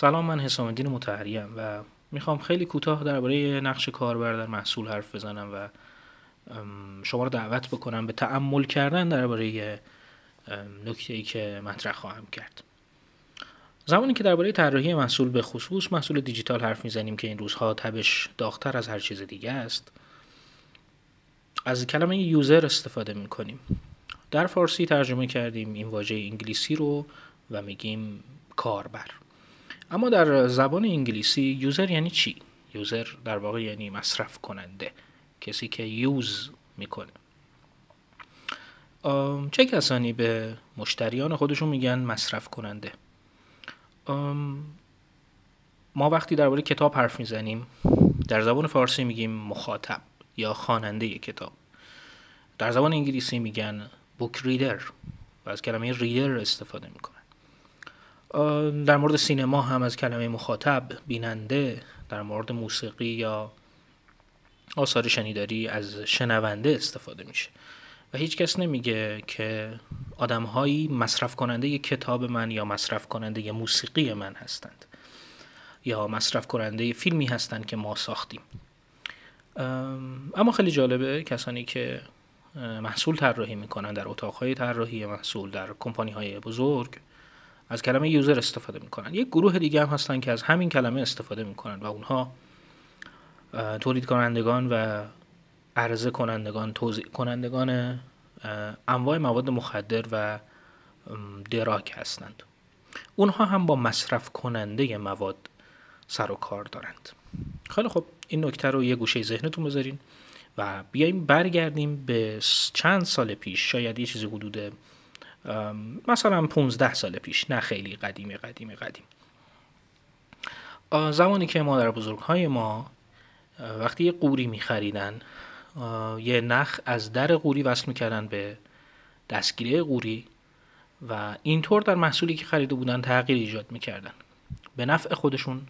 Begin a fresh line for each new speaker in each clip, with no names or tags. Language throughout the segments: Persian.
سلام من حسام الدین و می‌خوام خیلی کوتاه درباره نقش کاربر در محصول حرف بزنم و شما رو دعوت بکنم به تأمل کردن درباره نکته ای که مطرح خواهم کرد. زمانی که درباره طراحی محصول به خصوص محصول دیجیتال حرف می‌زنیم که این روزها تبش داغتر از هر چیز دیگه است از کلمه یوزر استفاده می‌کنیم. در فارسی ترجمه کردیم این واژه انگلیسی رو و میگیم کاربر. اما در زبان انگلیسی یوزر یعنی چی؟ یوزر در واقع یعنی مصرف کننده کسی که یوز می‌کنه. چه کسانی به مشتریان خودشون میگن مصرف کننده؟ ما وقتی درباره کتاب حرف می‌زنیم در زبان فارسی میگیم مخاطب یا خواننده کتاب. در زبان انگلیسی میگن بوک ریدر و از کلمه ریدر استفاده می‌کنن. در مورد سینما هم از کلمه مخاطب بیننده در مورد موسیقی یا آثار شنیداری از شنونده استفاده میشه. و هیچ کس نمیگه که آدمهایی مصرف کننده کتاب من یا مصرف کننده موسیقی من هستند یا مصرف کننده فیلمی هستند که ما ساختیم. اما خیلی جالبه کسانی که محصول طراحی می‌کنن در اتاقهای طراحی محصول در کمپانی های بزرگ از کلمه یوزر استفاده می‌کنن. یک گروه دیگه هم هستن که از همین کلمه استفاده می‌کنن و اونها تولید کنندگان و عرضه کنندگان توضیح کنندگان انواع مواد مخدر و دراک هستند. اونها هم با مصرف کننده مواد سر و کار دارند. خیلی خب این نکته رو یه گوشه ذهنتون بذارین و بیایم برگردیم به چند سال پیش. شاید یه چیزی حدود مثلا 15 سال پیش نه خیلی قدیم قدیم. قدیم زمانی که مادر بزرگ های ما وقتی یه قوری می خریدن یه نخ از در قوری وصل می‌کردن به دستگیره قوری و اینطور در محصولی که خریده بودن تغییر ایجاد می‌کردن. به نفع خودشون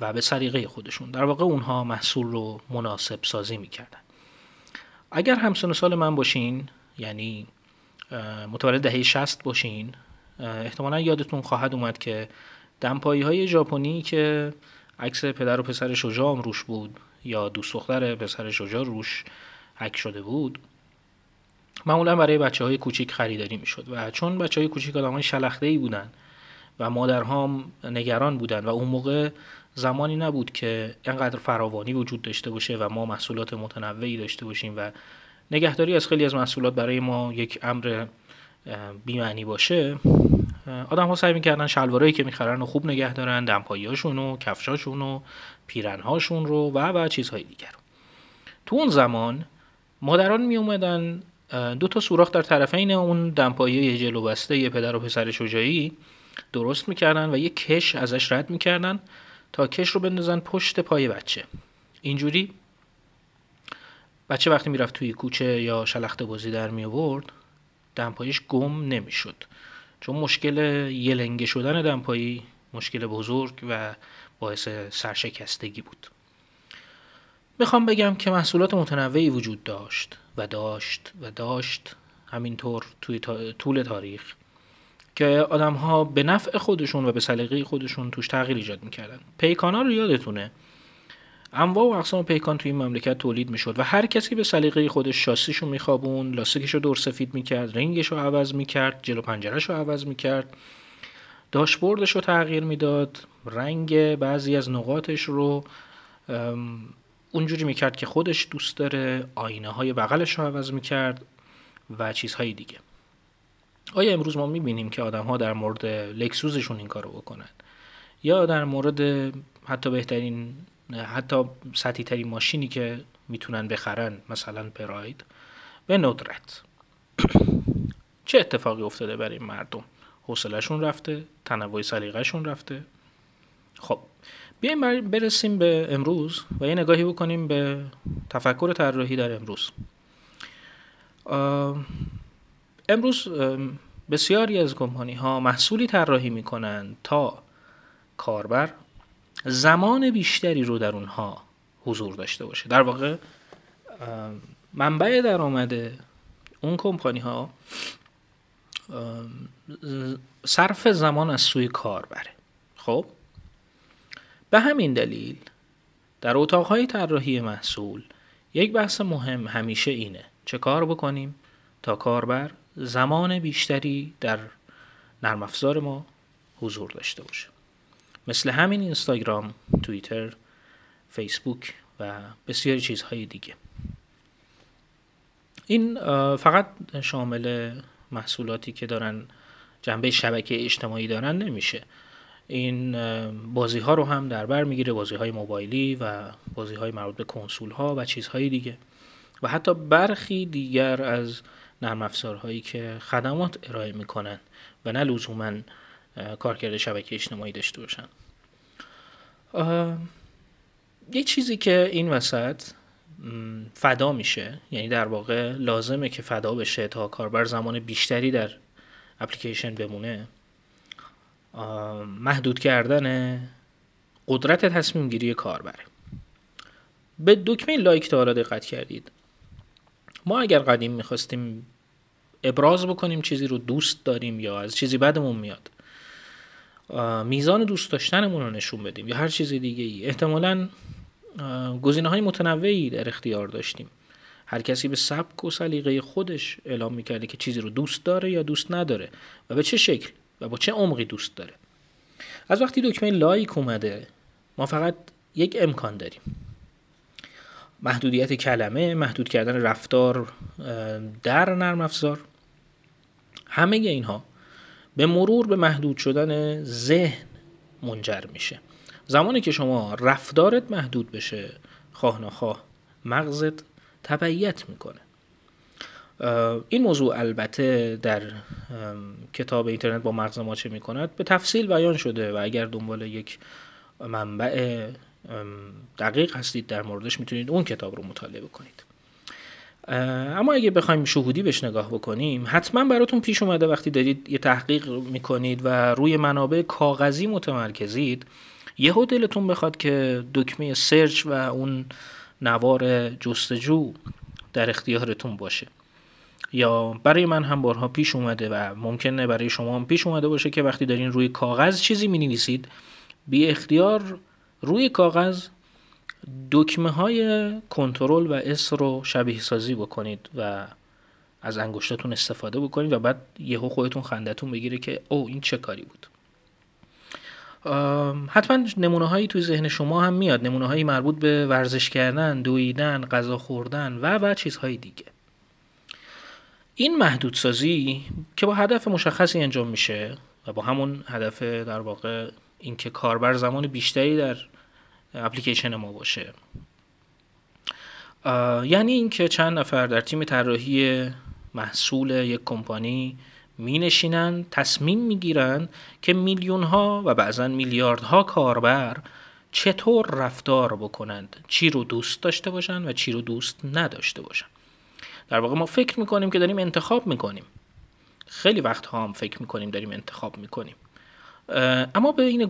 و به سریقه خودشون. در واقع اونها محصول رو مناسب سازی می‌کردن. اگر همسن سال من باشین یعنی متولد دهه 60 باشین. احتمالا یادتون خواهد اومد که دمپایی های ژاپنی که عکس پدر و پسر شجاع روش بود یا دوست دختر پسر شجاع روش حک شده بود معمولا برای بچه های کوچیک خریداری می‌شد. و چون بچه های کوچیک آدم های شلخته ای بودن و مادرها نگران بودن و اون موقع زمانی نبود که اینقدر فراوانی وجود داشته باشه و ما محصولات متنوعی داشته باشیم و نگهداری از خیلی از محصولات برای ما یک امر بیمعنی باشه. آدم ها سعی می‌کردن شلوارایی که می‌خرن و خوب نگه دارن دمپاییاشون و کفشاشون و پیرنهاشون رو و و چیزهای دیگر تو اون زمان مادران می اومدن دو تا سوراخ در طرفین اون دمپایی جلو بسته یه پدر و پسر شجاعی درست می‌کردن و یه کش ازش رد می‌کردن تا کش رو بندازن پشت پای بچه. اینجوری بچه وقتی می‌رفت توی کوچه یا شلخته بازی در می آورد دمپاییش گم نمی‌شد. چون مشکل یلنگه شدن دمپایی مشکل بزرگ و باعث سرشکستگی بود. می‌خوام بگم که محصولات متنوعی وجود داشت و داشت و داشت همینطور توی طول تاریخ که آدم ها به نفع خودشون و به سلیقه خودشون توش تغییر ایجاد می‌کردن. پیکانا رو یادتونه. انواع و اقسام پیکان توی این مملکت تولید می‌شد و هر کسی به سلیقه خودش شاسیشو میخوابون لاستیکش رو دور سفید می‌کرد رنگش رو عوض می‌کرد جلو پنجرش رو عوض می‌کرد. داشبوردش رو تغییر می‌داد رنگ بعضی از نقاطش رو اونجوری می‌کرد که خودش دوست داره آینه های بغلش رو عوض می‌کرد و چیزهای دیگه. آیا امروز ما می‌بینیم که آدم ها در مورد لکسوزشون این کارو بکنن؟ یا در مورد حتی بهترین حتی سطحی ترین ماشینی که می‌تونن بخرن مثلا پراید به ندرت چه اتفاقی افتاده برای مردم؟ حوصلهشون رفته تنوع سلیقهشون رفته. خب بیایم برسیم به امروز و یه نگاهی بکنیم به تفکر طراحی در امروز. امروز بسیاری از کمپانی ها محصولی طراحی می‌کنن تا کاربر زمان بیشتری رو در اونها حضور داشته باشه. در واقع منبع درآمد اون کمپانی ها صرف زمان از سوی کاربره خب؟ به همین دلیل در اتاقهای طراحی محصول یک بحث مهم همیشه اینه. چه کار بکنیم تا کاربر زمان بیشتری در نرم افزار ما حضور داشته باشه؟ مثل همین اینستاگرام، توییتر، فیسبوک و بسیاری چیزهای دیگه. این فقط شامل محصولاتی که دارن جنبه شبکه اجتماعی دارن نمیشه. این بازی ها رو هم در بر می‌گیره بازی های موبایلی و بازی های مربوط به کنسول ها و چیزهای دیگه. و حتی برخی دیگر از نرم افزارهایی که خدمات ارائه می‌کنن و نه لزوما کارکرد شبکه اجتماعی داشته باشن. یه چیزی که این وسط فدا میشه یعنی در واقع لازمه که فدا بشه تا کاربر زمان بیشتری در اپلیکیشن بمونه. محدود کردن قدرت تصمیم گیری کاربره به دکمه لایک تا حالا دقت کردید. ما اگر قدیم می‌خواستیم ابراز بکنیم چیزی رو دوست داریم یا از چیزی بدمون میاد میزان دوست داشتنمون رو نشون بدیم. یا هر چیز دیگه ای احتمالا گزینه های متنوعی در اختیار داشتیم. هر کسی به سبک و سلیقه خودش اعلام می‌کرده که چیزی رو دوست داره یا دوست نداره و به چه شکل و با چه عمقی دوست داره. از وقتی دکمه لایک اومده ما فقط یک امکان داریم. محدودیت کلمه محدود کردن رفتار در نرم افزار. همه اینها به مرور به محدود شدن ذهن منجر میشه. زمانی که شما رفتارت محدود بشه خواه نخواه مغزت تبعیت می‌کنه. این موضوع البته در کتاب اینترنت با مغز ما چه می‌کند؟ به تفصیل بیان شده و اگر دنبال یک منبع دقیق هستید در موردش می‌تونید اون کتاب رو مطالعه کنید اما اگه بخوایم شهودی بهش نگاه بکنیم حتما براتون پیش اومده وقتی دارید یه تحقیق می‌کنید و روی منابع کاغذی متمرکزید یهو دلتون بخواد که دکمه سرچ و اون نوار جستجو در اختیارتون باشه. یا برای من هم بارها پیش اومده و ممکنه برای شما هم پیش اومده باشه که وقتی دارین روی کاغذ چیزی می نویسید بی اختیار روی کاغذ دکمه های کنترل و اس رو شبیه سازی بکنید و از انگشتتون استفاده بکنید و بعد یهو خودتون خندتون بگیره که او این چه کاری بود. حتما نمونه هایی توی ذهن شما هم میاد. نمونه هایی مربوط به ورزش کردن دویدن غذا خوردن و و چیزهای دیگه. این محدودسازی که با هدف مشخصی انجام میشه و با همون هدف در واقع اینکه کاربر زمان بیشتری در اپلیکیشن ما باشه. یعنی اینکه چند نفر در تیم طراحی محصول یک کمپانی می نشینن تصمیم می گیرن که میلیون ها و بعضا میلیاردها کاربر چطور رفتار بکنند. چی رو دوست داشته باشن و چی رو دوست نداشته باشن. در واقع ما فکر می‌کنیم که داریم انتخاب می‌کنیم. خیلی وقت ها هم فکر می‌کنیم داریم انتخاب می‌کنیم. اما به این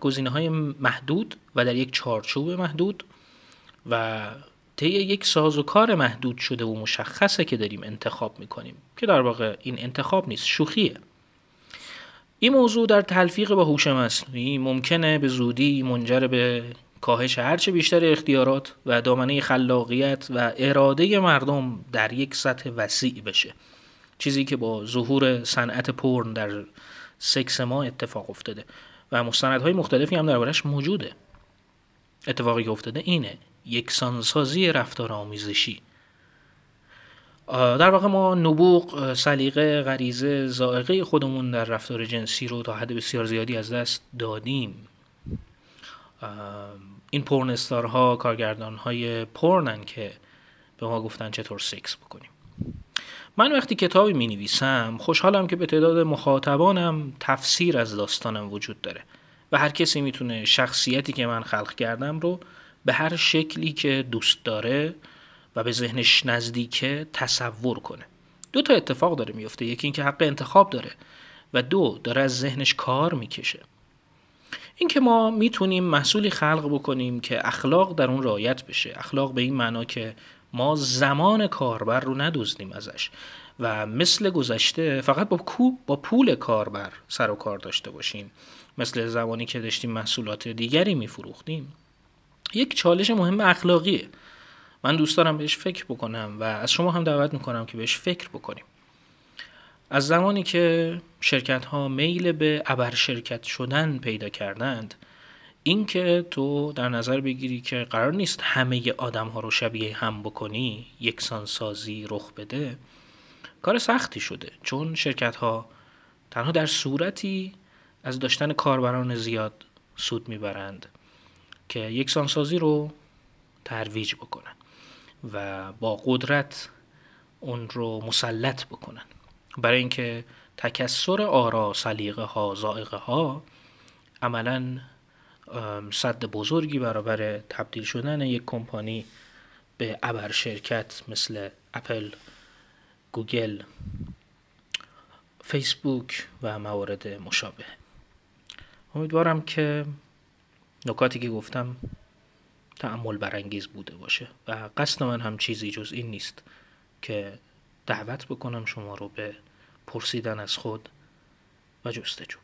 گزینه های محدود و در یک چارچوب محدود و طی یک ساز و کار محدود شده و مشخصه که داریم انتخاب می‌کنیم که در واقع این انتخاب نیست شوخیه. این موضوع در تلفیق با هوش مصنوعی ممکنه به زودی منجر به کاهش هرچه بیشتر اختیارات و دامنه خلاقیت و اراده مردم در یک سطح وسیع بشه. چیزی که با ظهور صنعت پرن در سکس ما اتفاق افتاده و مستندهای مختلفی هم دربارش موجوده. اتفاقی که افتاده اینه یکسانسازی رفتار آمیزشی. در واقع ما نبوغ سلیقه غریزه زائقه خودمون در رفتار جنسی رو تا حد بسیار زیادی از دست دادیم. این پورن استارها کارگردان های پورنن که به ما گفتن چطور سکس بکنیم. من وقتی کتابی می نویسم خوشحالم که به تعداد مخاطبانم تفسیر از داستانم وجود داره و هر کسی می‌تونه شخصیتی که من خلق کردم رو به هر شکلی که دوست داره و به ذهنش نزدیکه تصور کنه. دو تا اتفاق داره میفته یکی اینکه حق انتخاب داره و دو داره از ذهنش کار می‌کشه. اینکه ما می‌تونیم محصولی خلق بکنیم که اخلاق در اون رعایت بشه. اخلاق به این معنا که ما زمان کاربر رو ندوزدیم ازش و مثل گذشته فقط با, با پول کاربر سر و کار داشته باشیم. مثل زمانی که داشتیم محصولات دیگری میفروختیم. یک چالش مهم اخلاقیه. من دوست دارم بهش فکر بکنم و از شما هم دعوت می‌کنم که بهش فکر بکنیم. از زمانی که شرکت ها میل به ابر شرکت شدن پیدا کردند اینکه تو در نظر بگیری که قرار نیست همه آدم ها رو شبیه هم بکنی یکسان سازی رخ بده کار سختی شده. چون شرکت ها تنها در صورتی از داشتن کاربران زیاد سود می‌برند که یکسان سازی رو ترویج بکنن و با قدرت اون رو مسلط بکنن. برای اینکه تکسر آرا سلیقه ها زائقه ها عملا صد بزرگی برابر تبدیل شدن یک کمپانی به ابر شرکت مثل اپل گوگل فیسبوک و موارد مشابه. امیدوارم که نکاتی که گفتم تعمل برانگیز بوده باشه و قصد من هم چیزی جز این نیست که دعوت بکنم شما رو به پرسیدن از خود و جستجو.